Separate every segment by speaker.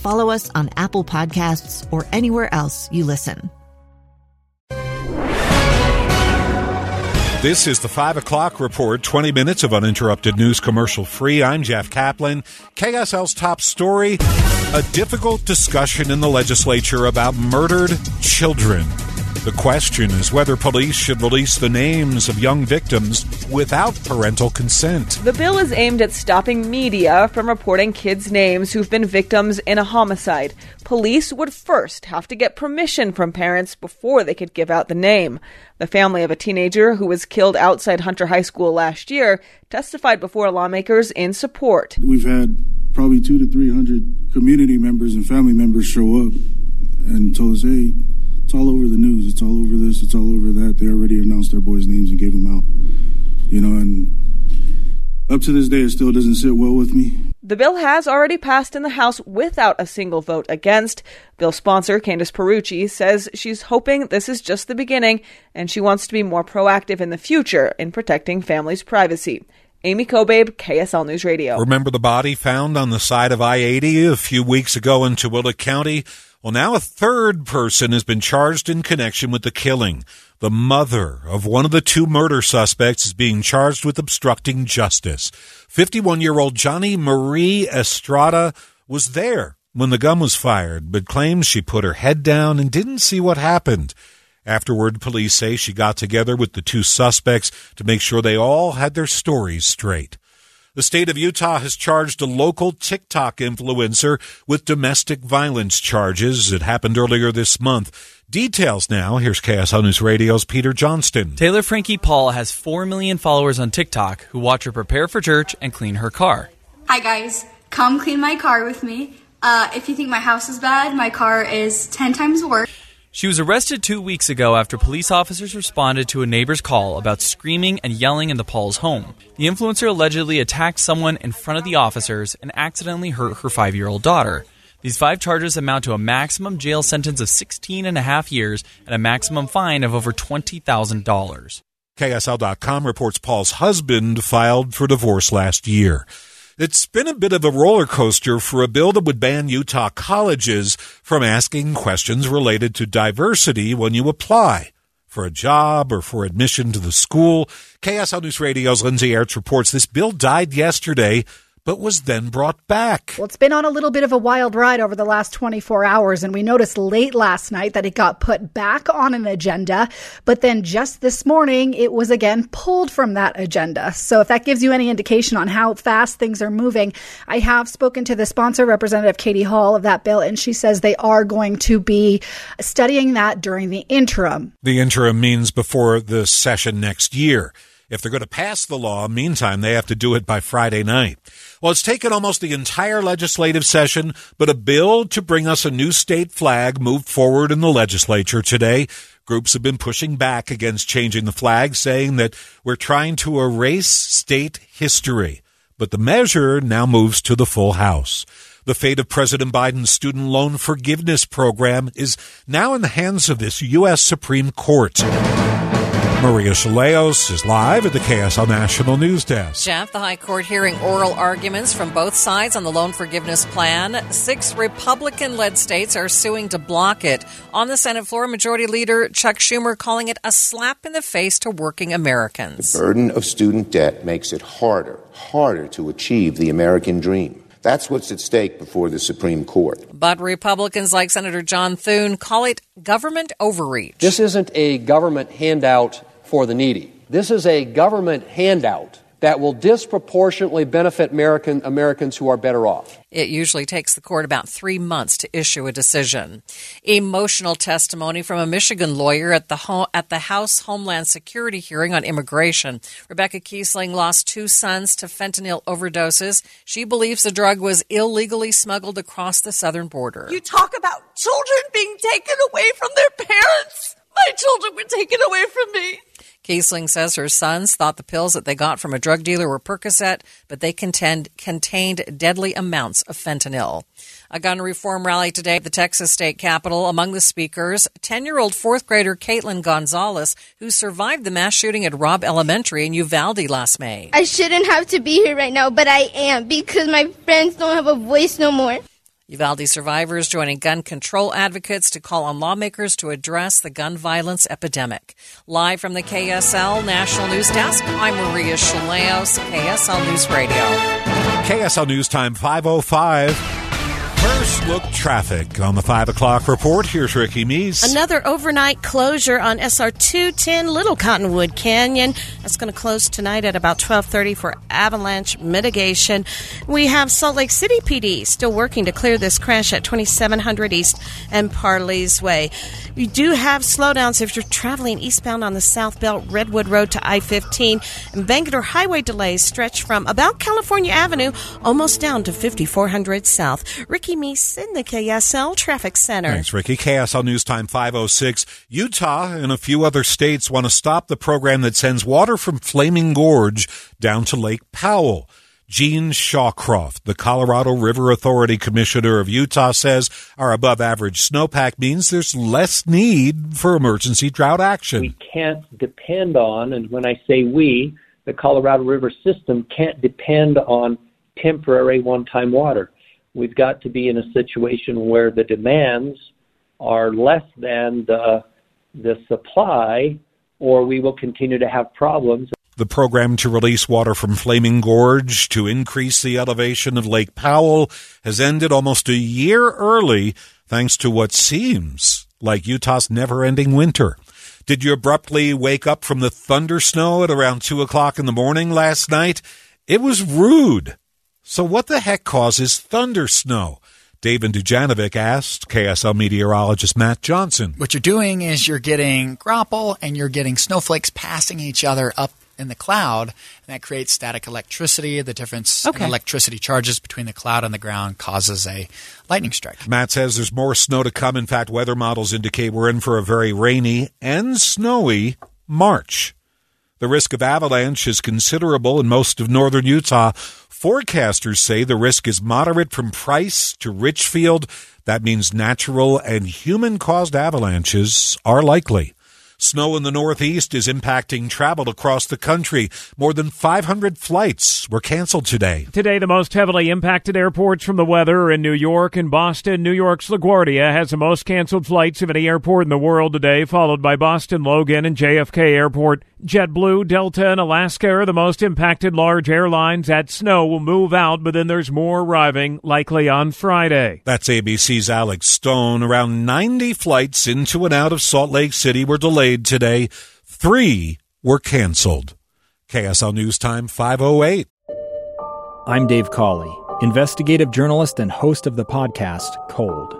Speaker 1: follow us on Apple Podcasts, or anywhere else you listen.
Speaker 2: This is the 5 o'clock report, 20 minutes of uninterrupted news commercial free. I'm Jeff Kaplan. KSL's top story a difficult discussion in the legislature about murdered children. The question is whether police should release the names of young victims without parental consent.
Speaker 3: The bill is aimed at stopping media from reporting kids' names who've been victims in a homicide. Police would first have to get permission from parents before they could give out the name. The family of a teenager who was killed outside Hunter High School last year testified before lawmakers in support.
Speaker 4: We've had probably two to three hundred community members and family members show up and told us, hey, it's all over the news. It's all over this. It's all over that. They already announced their boys' names and gave them out. You know, and up to this day, it still doesn't sit well with me.
Speaker 3: The bill has already passed in the House without a single vote against. Bill sponsor Candice Pierucci says she's hoping this is just the beginning and she wants to be more proactive in the future in protecting families' privacy. Amy Kobabe, KSL News Radio.
Speaker 2: Remember the body found on the side of I 80 a few weeks ago in Tooele County? Well, now a third person has been charged in connection with the killing. The mother of one of the two murder suspects is being charged with obstructing justice. 51 year old Johnny Marie Estrada was there when the gun was fired, but claims she put her head down and didn't see what happened. Afterward, police say she got together with the two suspects to make sure they all had their stories straight. The state of Utah has charged a local TikTok influencer with domestic violence charges. It happened earlier this month. Details now. Here's KSL News Radio's Peter Johnston.
Speaker 5: Taylor Frankie Paul has 4 million followers on TikTok who watch her prepare for church and clean her car.
Speaker 6: Hi, guys. Come clean my car with me. Uh, if you think my house is bad, my car is 10 times worse.
Speaker 5: She was arrested two weeks ago after police officers responded to a neighbor's call about screaming and yelling in the Paul's home. The influencer allegedly attacked someone in front of the officers and accidentally hurt her five year old daughter. These five charges amount to a maximum jail sentence of 16 and a half years and a maximum fine of over $20,000.
Speaker 2: KSL.com reports Paul's husband filed for divorce last year. It's been a bit of a roller coaster for a bill that would ban Utah colleges from asking questions related to diversity when you apply for a job or for admission to the school. KSL News Radio's Lindsay Aerts reports this bill died yesterday but was then brought back.
Speaker 7: Well, it's been on a little bit of a wild ride over the last 24 hours, and we noticed late last night that it got put back on an agenda, but then just this morning it was again pulled from that agenda. So if that gives you any indication on how fast things are moving, I have spoken to the sponsor, Representative Katie Hall, of that bill, and she says they are going to be studying that during the interim.
Speaker 2: The interim means before the session next year. If they're going to pass the law, meantime, they have to do it by Friday night. Well, it's taken almost the entire legislative session, but a bill to bring us a new state flag moved forward in the legislature today. Groups have been pushing back against changing the flag, saying that we're trying to erase state history. But the measure now moves to the full House. The fate of President Biden's student loan forgiveness program is now in the hands of this U.S. Supreme Court. Maria Shilaos is live at the KSL National News Desk.
Speaker 8: Jeff, the High Court hearing oral arguments from both sides on the loan forgiveness plan. Six Republican led states are suing to block it. On the Senate floor, Majority Leader Chuck Schumer calling it a slap in the face to working Americans.
Speaker 9: The burden of student debt makes it harder, harder to achieve the American dream. That's what's at stake before the Supreme Court.
Speaker 8: But Republicans like Senator John Thune call it government overreach.
Speaker 10: This isn't a government handout for the needy. This is a government handout that will disproportionately benefit American, Americans who are better off.
Speaker 8: It usually takes the court about three months to issue a decision. Emotional testimony from a Michigan lawyer at the ho- at the House Homeland Security hearing on immigration. Rebecca Kiessling lost two sons to fentanyl overdoses. She believes the drug was illegally smuggled across the southern border.
Speaker 11: You talk about children being taken away from their parents. My children were taken away from me.
Speaker 8: Kiessling says her sons thought the pills that they got from a drug dealer were Percocet, but they contend, contained deadly amounts of fentanyl. A gun reform rally today at the Texas state capitol. Among the speakers, 10 year old fourth grader Caitlyne Gonzales, who survived the mass shooting at Robb Elementary in Uvalde last May.
Speaker 12: I shouldn't have to be here right now, but I am because my friends don't have a voice no more.
Speaker 8: Uvalde survivors joining gun control advocates to call on lawmakers to address the gun violence epidemic. Live from the KSL National News Desk, I'm Maria Shilaos, KSL News Radio.
Speaker 2: KSL News Time 505. First look traffic on the 5 o'clock report. Here's Ricky Meese.
Speaker 13: Another overnight closure on SR 210 Little Cottonwood Canyon. That's going to close tonight at about 1230 for avalanche mitigation. We have Salt Lake City PD still working to clear this crash at 2700 East and Parley's Way. You do have slowdowns if you're traveling eastbound on the South Belt Redwood Road to I-15 and Bangerter Highway delays stretch from about California Avenue almost down to 5400 South. Ricky Meese in the KSL Traffic Center.
Speaker 2: Thanks, Ricky. KSL News Time 506. Utah and a few other states want to stop the program that sends water from Flaming Gorge down to Lake Powell. Gene Shawcroft, the Colorado River Authority Commissioner of Utah, says our above average snowpack means there's less need for emergency drought action.
Speaker 14: We can't depend on, and when I say we, the Colorado River system can't depend on temporary one time water. We've got to be in a situation where the demands are less than the, the supply, or we will continue to have problems.
Speaker 2: The program to release water from Flaming Gorge to increase the elevation of Lake Powell has ended almost a year early thanks to what seems like Utah's never ending winter. Did you abruptly wake up from the thunder snow at around two o'clock in the morning last night? It was rude. So what the heck causes thunder snow? David Dujanovic asked KSL meteorologist Matt Johnson.
Speaker 15: What you're doing is you're getting graupel and you're getting snowflakes passing each other up in the cloud, and that creates static electricity. The difference
Speaker 13: Okay.
Speaker 15: in electricity charges between the cloud and the ground causes a lightning strike.
Speaker 2: Matt says there's more snow to come. In fact, weather models indicate we're in for a very rainy and snowy March. The risk of avalanche is considerable in most of northern Utah. Forecasters say the risk is moderate from Price to Richfield. That means natural and human caused avalanches are likely. Snow in the Northeast is impacting travel across the country. More than 500 flights were canceled today.
Speaker 16: Today, the most heavily impacted airports from the weather are in New York and Boston. New York's LaGuardia has the most canceled flights of any airport in the world today, followed by Boston Logan and JFK Airport. JetBlue, Delta, and Alaska are the most impacted large airlines. That snow will move out, but then there's more arriving, likely on Friday.
Speaker 2: That's ABC's Alex Stone. Around 90 flights into and out of Salt Lake City were delayed today. Three were canceled. KSL News Time 508.
Speaker 17: I'm Dave Cawley, investigative journalist and host of the podcast Cold.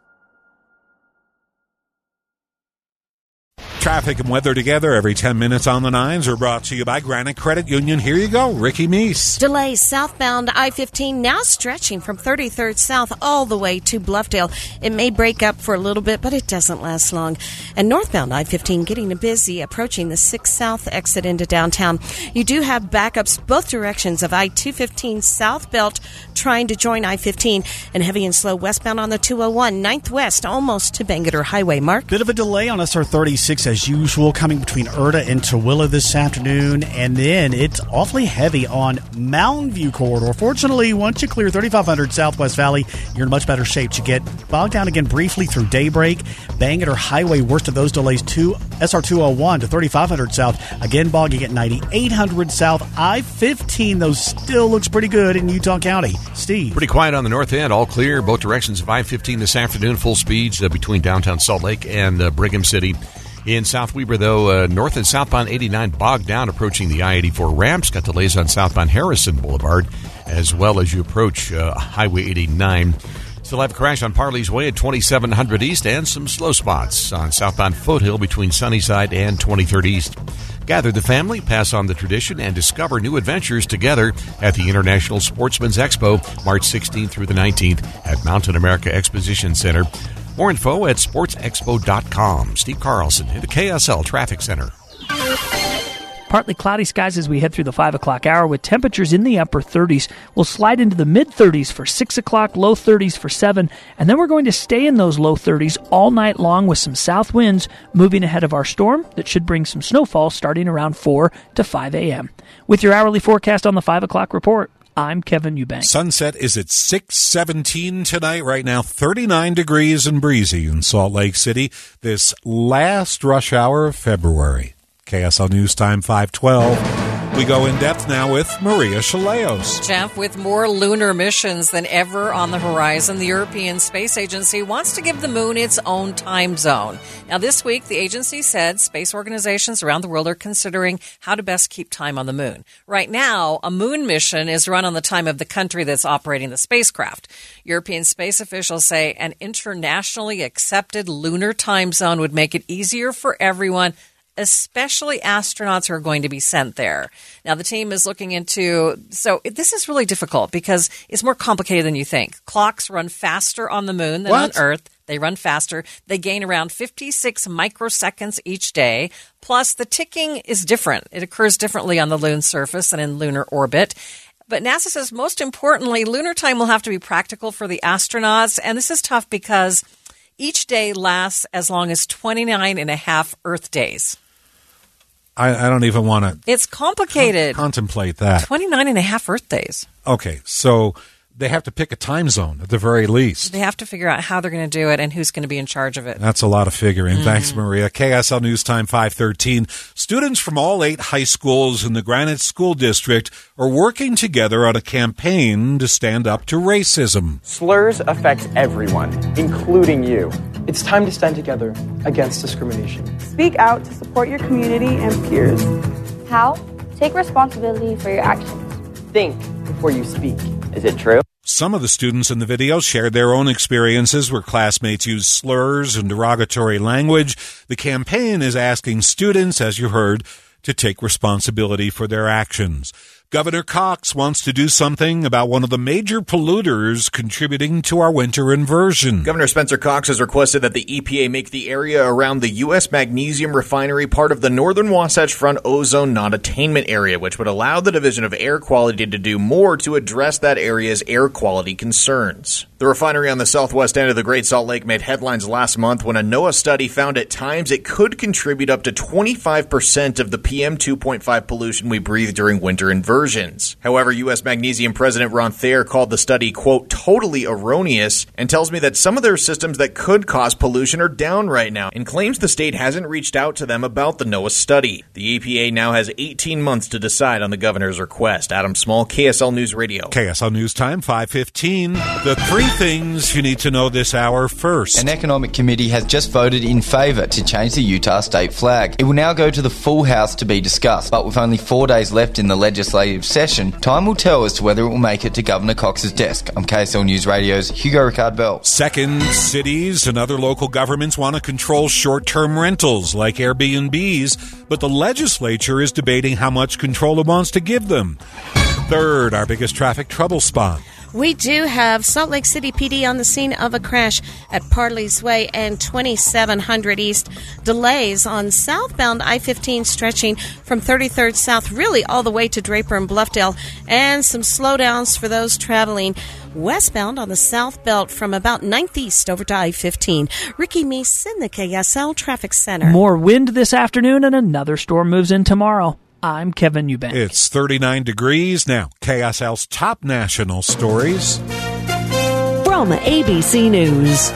Speaker 2: Traffic and weather together every 10 minutes on the nines are brought to you by Granite Credit Union. Here you go, Ricky Meese.
Speaker 13: Delays southbound I 15 now stretching from 33rd South all the way to Bluffdale. It may break up for a little bit, but it doesn't last long. And northbound I 15 getting busy approaching the 6 South exit into downtown. You do have backups both directions of I 215 South Belt trying to join I 15 and heavy and slow westbound on the 201 9th West almost to Bangerter Highway. Mark?
Speaker 18: Bit of a delay on SR 36 as usual, coming between Erda and Tooele this afternoon, and then it's awfully heavy on Mountain View Corridor. Fortunately, once you clear 3500 Southwest Valley, you're in much better shape. You get bogged down again briefly through daybreak. Bangerter Highway, worst of those delays, to SR 201 to 3500 South. Again, bogging at 9800 South. I 15, though, still looks pretty good in Utah County. Steve.
Speaker 19: Pretty quiet on the north end, all clear, both directions of I 15 this afternoon, full speeds uh, between downtown Salt Lake and uh, Brigham City. In South Weber, though, uh, north and southbound 89 bogged down approaching the I 84 ramps. Got delays on southbound Harrison Boulevard as well as you approach uh, Highway 89. Still have a crash on Parley's Way at 2700 East and some slow spots on southbound Foothill between Sunnyside and 23rd East. Gather the family, pass on the tradition, and discover new adventures together at the International Sportsman's Expo, March 16th through the 19th at Mountain America Exposition Center. More info at sportsexpo.com. Steve Carlson in the KSL Traffic Center.
Speaker 20: Partly cloudy skies as we head through the 5 o'clock hour with temperatures in the upper 30s. We'll slide into the mid 30s for 6 o'clock, low 30s for 7, and then we're going to stay in those low 30s all night long with some south winds moving ahead of our storm that should bring some snowfall starting around 4 to 5 a.m. With your hourly forecast on the 5 o'clock report, I'm Kevin Eubank.
Speaker 2: Sunset is at 617 tonight. Right now, 39 degrees and breezy in Salt Lake City. This last rush hour of February. KSL News Time 512. We go in depth now with Maria Chaleos.
Speaker 8: Jeff, with more lunar missions than ever on the horizon, the European Space Agency wants to give the moon its own time zone. Now, this week, the agency said space organizations around the world are considering how to best keep time on the moon. Right now, a moon mission is run on the time of the country that's operating the spacecraft. European space officials say an internationally accepted lunar time zone would make it easier for everyone especially astronauts who are going to be sent there. Now, the team is looking into, so this is really difficult because it's more complicated than you think. Clocks run faster on the moon than
Speaker 2: What?
Speaker 8: on Earth. They run faster. They gain around 56 microseconds each day. Plus, the ticking is different. It occurs differently on the lunar surface than in lunar orbit. But NASA says most importantly, lunar time will have to be practical for the astronauts. And this is tough because each day lasts as long as 29 and a half Earth days.
Speaker 2: I, I don't even want to
Speaker 8: It's complicated.
Speaker 2: contemplate that.
Speaker 8: 29 and a half Earth days.
Speaker 2: Okay, so they have to pick a time zone at the very least.
Speaker 8: They have to figure out how they're going to do it and who's going to be in charge of it.
Speaker 2: That's a lot of figuring. Mm-hmm. Thanks, Maria. KSL News Time 513. Students from all eight high schools in the Granite School District are working together on a campaign to stand up to racism.
Speaker 21: Slurs affect everyone, including you. It's time to stand together against discrimination.
Speaker 22: Speak out to support your community and peers.
Speaker 23: How? Take responsibility for your actions.
Speaker 21: Think before you speak. Is it true?
Speaker 2: Some of the students in the video shared their own experiences where classmates used slurs and derogatory language. The campaign is asking students, as you heard, to take responsibility for their actions. Governor Cox wants to do something about one of the major polluters contributing to our winter inversion.
Speaker 24: Governor Spencer Cox has requested that the EPA make the area around the U.S. magnesium refinery part of the Northern Wasatch Front ozone non attainment area, which would allow the Division of Air Quality to do more to address that area's air quality concerns. The refinery on the southwest end of the Great Salt Lake made headlines last month when a NOAA study found at times it could contribute up to 25% of the PM 2.5 pollution we breathe during winter inversions. However, U.S. Magnesium President Ron Thayer called the study, quote, totally erroneous and tells me that some of their systems that could cause pollution are down right now and claims the state hasn't reached out to them about the NOAA study. The EPA now has 18 months to decide on the governor's request. Adam Small, KSL News Radio.
Speaker 2: KSL News Time 515. The three things you need to know this hour first.
Speaker 25: An economic committee has just voted in favour to change the Utah state flag. It will now go to the full House to be discussed, but with only four days left in the legislative session, time will tell as to whether it will make it to Governor Cox's desk. I'm KSL News Radio's Hugo Ricard Bell.
Speaker 2: Second, cities and other local governments want to control short term rentals like Airbnbs, but the legislature is debating how much control it wants to give them. Third, our biggest traffic trouble spot.
Speaker 13: We do have Salt Lake City PD on the scene of a crash at Parley's Way and 2700 East. Delays on southbound I 15 stretching from 33rd South, really all the way to Draper and Bluffdale, and some slowdowns for those traveling westbound on the South Belt from about 9th East over to I 15. Ricky Meese in the KSL Traffic Center.
Speaker 20: More wind this afternoon, and another storm moves in tomorrow. I'm Kevin Eubank.
Speaker 2: It's 39 degrees now. KSL's top national stories.
Speaker 26: From ABC News.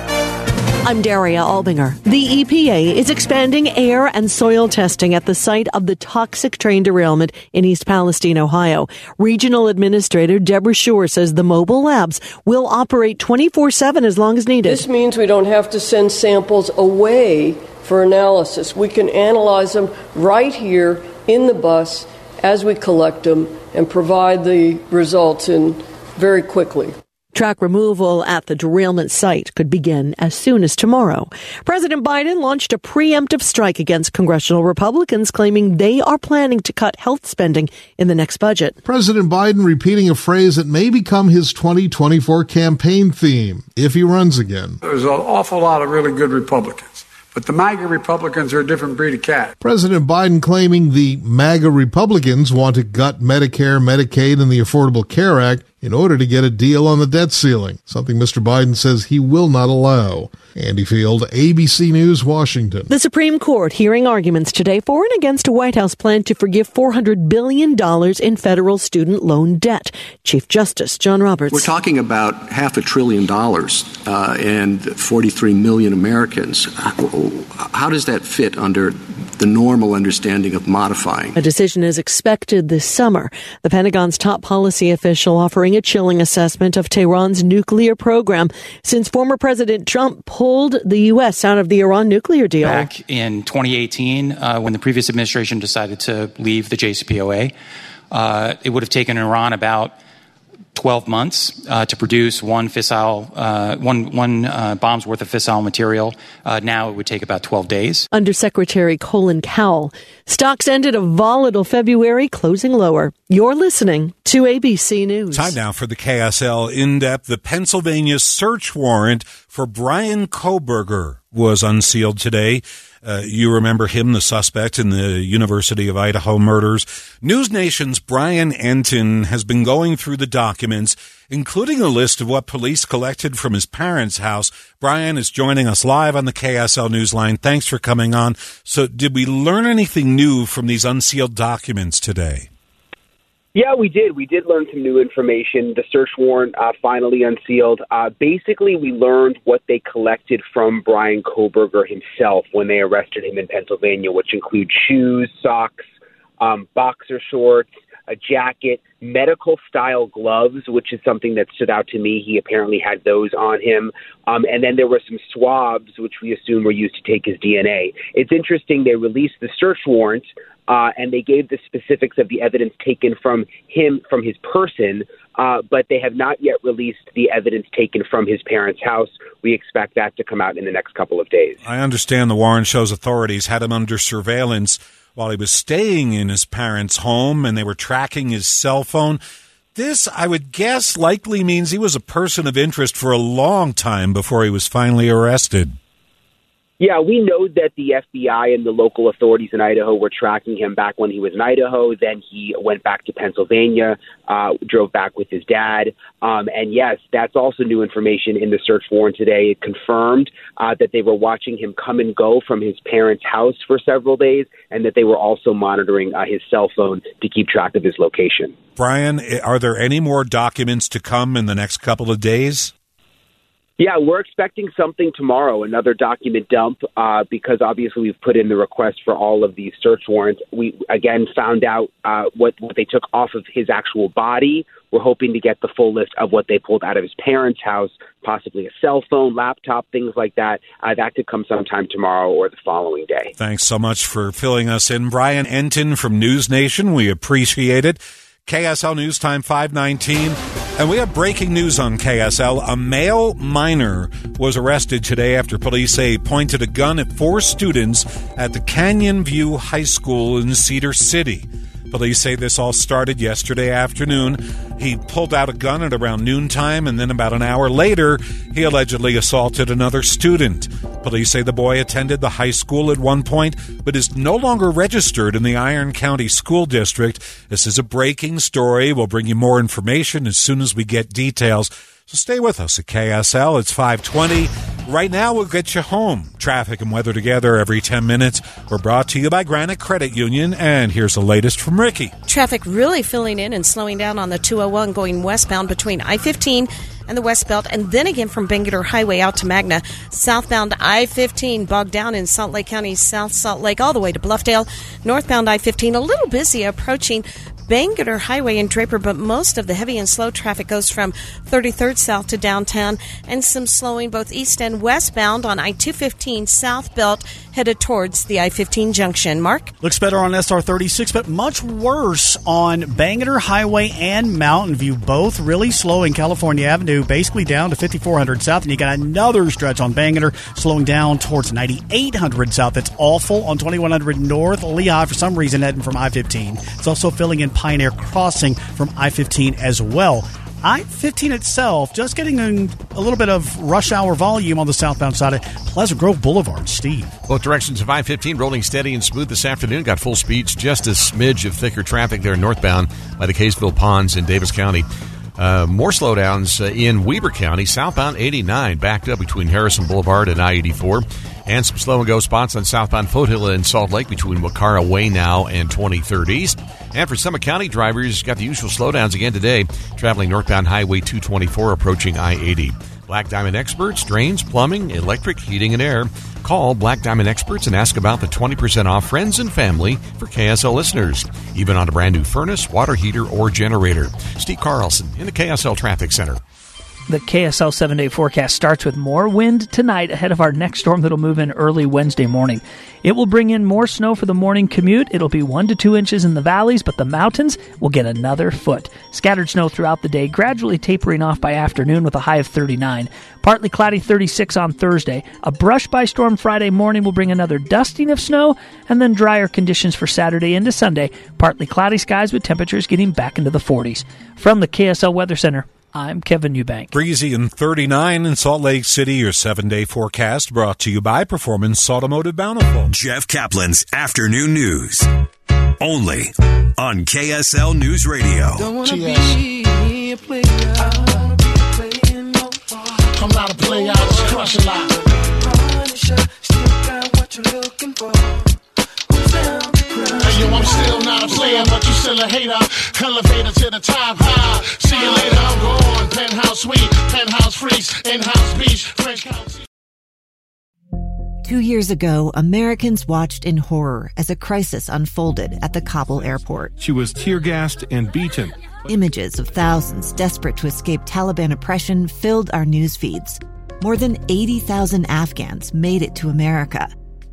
Speaker 26: I'm Daria Albinger. The EPA is expanding air and soil testing at the site of the toxic train derailment in East Palestine, Ohio. Regional Administrator Debra Shore says the mobile labs will operate 24 7 as long as needed.
Speaker 27: This means we don't have to send samples away for analysis. We can analyze them right here in the bus as we collect them and provide the results in very quickly.
Speaker 26: Track removal at the derailment site could begin as soon as tomorrow. President Biden launched a preemptive strike against congressional Republicans, claiming they are planning to cut health spending in the next budget.
Speaker 28: President Biden repeating a phrase that may become his 2024 campaign theme if he runs again.
Speaker 29: There's an awful lot of really good Republicans. But the MAGA Republicans are a different breed of cat.
Speaker 28: President Biden claiming the MAGA Republicans want to gut Medicare, Medicaid, and the Affordable Care Act in order to get a deal on the debt ceiling, something Mr. Biden says he will not allow. Andy Field, ABC News, Washington.
Speaker 26: The Supreme Court hearing arguments today for and against a White House plan to forgive $400 billion in federal student loan debt. Chief Justice John Roberts.
Speaker 30: We're talking about half a trillion dollars uh, and 43 million Americans. How does that fit under the normal understanding of modifying.
Speaker 26: A decision is expected this summer. The Pentagon's top policy official offering a chilling assessment of Tehran's nuclear program since former President Trump pulled the U.S. out of the Iran nuclear deal.
Speaker 31: Back in 2018, uh, when the previous administration decided to leave the JCPOA, uh, it would have taken Iran about 12 months uh, to produce one fissile, uh, one, one uh, bomb's worth of fissile material. Uh, now it would take about 12 days.
Speaker 26: Undersecretary Colin Kahl. Stocks ended a volatile February, closing lower. You're listening to ABC News.
Speaker 2: Time now for the KSL in depth. The Pennsylvania search warrant for Bryan Kohberger was unsealed today. Uh, you remember him, the suspect in the University of Idaho murders. News Nation's Brian Entin has been going through the documents, including a list of what police collected from his parents' house. Brian is joining us live on the KSL Newsline. Thanks for coming on. So, did we learn anything new from these unsealed documents today?
Speaker 32: Yeah, we did. We did learn some new information. The search warrant uh, finally unsealed. Uh, basically, we learned what they collected from Bryan Kohberger himself when they arrested him in Pennsylvania, which include shoes, socks, um, boxer shorts, a jacket, medical style gloves, which is something that stood out to me. He apparently had those on him. Um, and then there were some swabs, which we assume were used to take his DNA. It's interesting, they released the search warrant uh, and they gave the specifics of the evidence taken from him, from his person, uh, but they have not yet released the evidence taken from his parents' house. We expect that to come out in the next couple of days.
Speaker 2: I understand the warrant shows authorities had him under surveillance while he was staying in his parents' home and they were tracking his cell phone. This, I would guess, likely means he was a person of interest for a long time before he was finally arrested.
Speaker 32: Yeah, we know that the FBI and the local authorities in Idaho were tracking him back when he was in Idaho. Then he went back to Pennsylvania, uh, drove back with his dad. Um, and yes, that's also new information in the search warrant today. It confirmed uh, that they were watching him come and go from his parents' house for several days and that they were also monitoring uh, his cell phone to keep track of his location.
Speaker 2: Brian, are there any more documents to come in the next couple of days?
Speaker 32: Yeah, we're expecting something tomorrow, another document dump, uh, because obviously we've put in the request for all of these search warrants. We again found out uh, what what they took off of his actual body. We're hoping to get the full list of what they pulled out of his parents' house, possibly a cell phone, laptop, things like that. Uh, that could come sometime tomorrow or the following day.
Speaker 2: Thanks so much for filling us in, Brian Entin from News Nation. We appreciate it. KSL News Time 519. And we have breaking news on KSL. A male minor was arrested today after police say pointed a gun at four students at the Canyon View High School in Cedar City. Police say this all started yesterday afternoon. He pulled out a gun at around noontime, and then about an hour later, he allegedly assaulted another student. Police say the boy attended the high school at one point, but is no longer registered in the Iron County School District. This is a breaking story. We'll bring you more information as soon as we get details. So stay with us at KSL. It's 520. Right now, we'll get you home. Traffic and weather together every 10 minutes. We're brought to you by Granite Credit Union. And here's the latest from Ricky.
Speaker 13: Traffic really filling in and slowing down on the 201 going westbound between I 15 and the West Belt, and then again from Bangerter Highway out to Magna. Southbound I 15 bogged down in Salt Lake County, South Salt Lake, all the way to Bluffdale. Northbound I 15 a little busy approaching Bangerter Highway in Draper, but most of the heavy and slow traffic goes from 33rd South to downtown, and some slowing both east and westbound on I 215 South Belt headed towards the I 15 junction. Mark?
Speaker 18: Looks better on SR 36, but much worse on Bangerter Highway and Mountain View. Both really slow in California Avenue, basically down to 5400 South, and you got another stretch on Bangerter slowing down towards 9800 South. That's awful on 2100 North. Lehi, for some reason, heading from I 15. It's also filling in Pioneer Crossing from I 15 as well. I 15 itself just getting a, a, little bit of rush hour volume on the southbound side of Pleasant Grove Boulevard. Steve.
Speaker 19: Both directions of I 15 rolling steady and smooth this afternoon. Got full speeds, just a smidge of thicker traffic there northbound by the Kaysville Ponds in Davis County. Uh, more slowdowns uh, in Weber County, southbound 89, backed up between Harrison Boulevard and I 84. And some slow and go spots on southbound Foothill and Salt Lake between Wakara Way now and 23rd East. And for Summit County drivers, got the usual slowdowns again today, traveling northbound Highway 224 approaching I 80. Black Diamond Experts, drains, plumbing, electric, heating, and air. Call Black Diamond Experts and ask about the 20% off friends and family for KSL listeners, even on a brand new furnace, water heater, or generator. Steve Carlson in the KSL Traffic Center.
Speaker 20: The KSL seven day forecast starts with more wind tonight ahead of our next storm that'll move in early Wednesday morning. It will bring in more snow for the morning commute. It'll be one to two inches in the valleys, but the mountains will get another foot. Scattered snow throughout the day, gradually tapering off by afternoon with a high of 39. Partly cloudy 36 on Thursday. A brush by storm Friday morning will bring another dusting of snow, and then drier conditions for Saturday into Sunday. Partly cloudy skies with temperatures getting back into the 40s. From the KSL Weather Center, I'm Kevin Eubank.
Speaker 2: Breezy and 39 in Salt Lake City. Your seven day forecast brought to you by Performance Automotive Bountiful.
Speaker 33: Jeff Kaplan's Afternoon News. Only on KSL News Radio.
Speaker 34: Don't wanna be a player. I don't wanna be a player no more. I'm not a player, I just crush a lot. Punisher, still got what you're looking for. Hey, yo, I'm still not a player, but you still a hater. Elevator to the top high. See you later, I'm gone. Penthouse suite, penthouse freaks, in-house beach, French County.
Speaker 1: Two years ago, Americans watched in horror as a crisis unfolded at the Kabul airport.
Speaker 35: She was tear gassed and beaten.
Speaker 1: Images of thousands desperate to escape Taliban oppression filled our news feeds. More than 80,000 Afghans made it to America.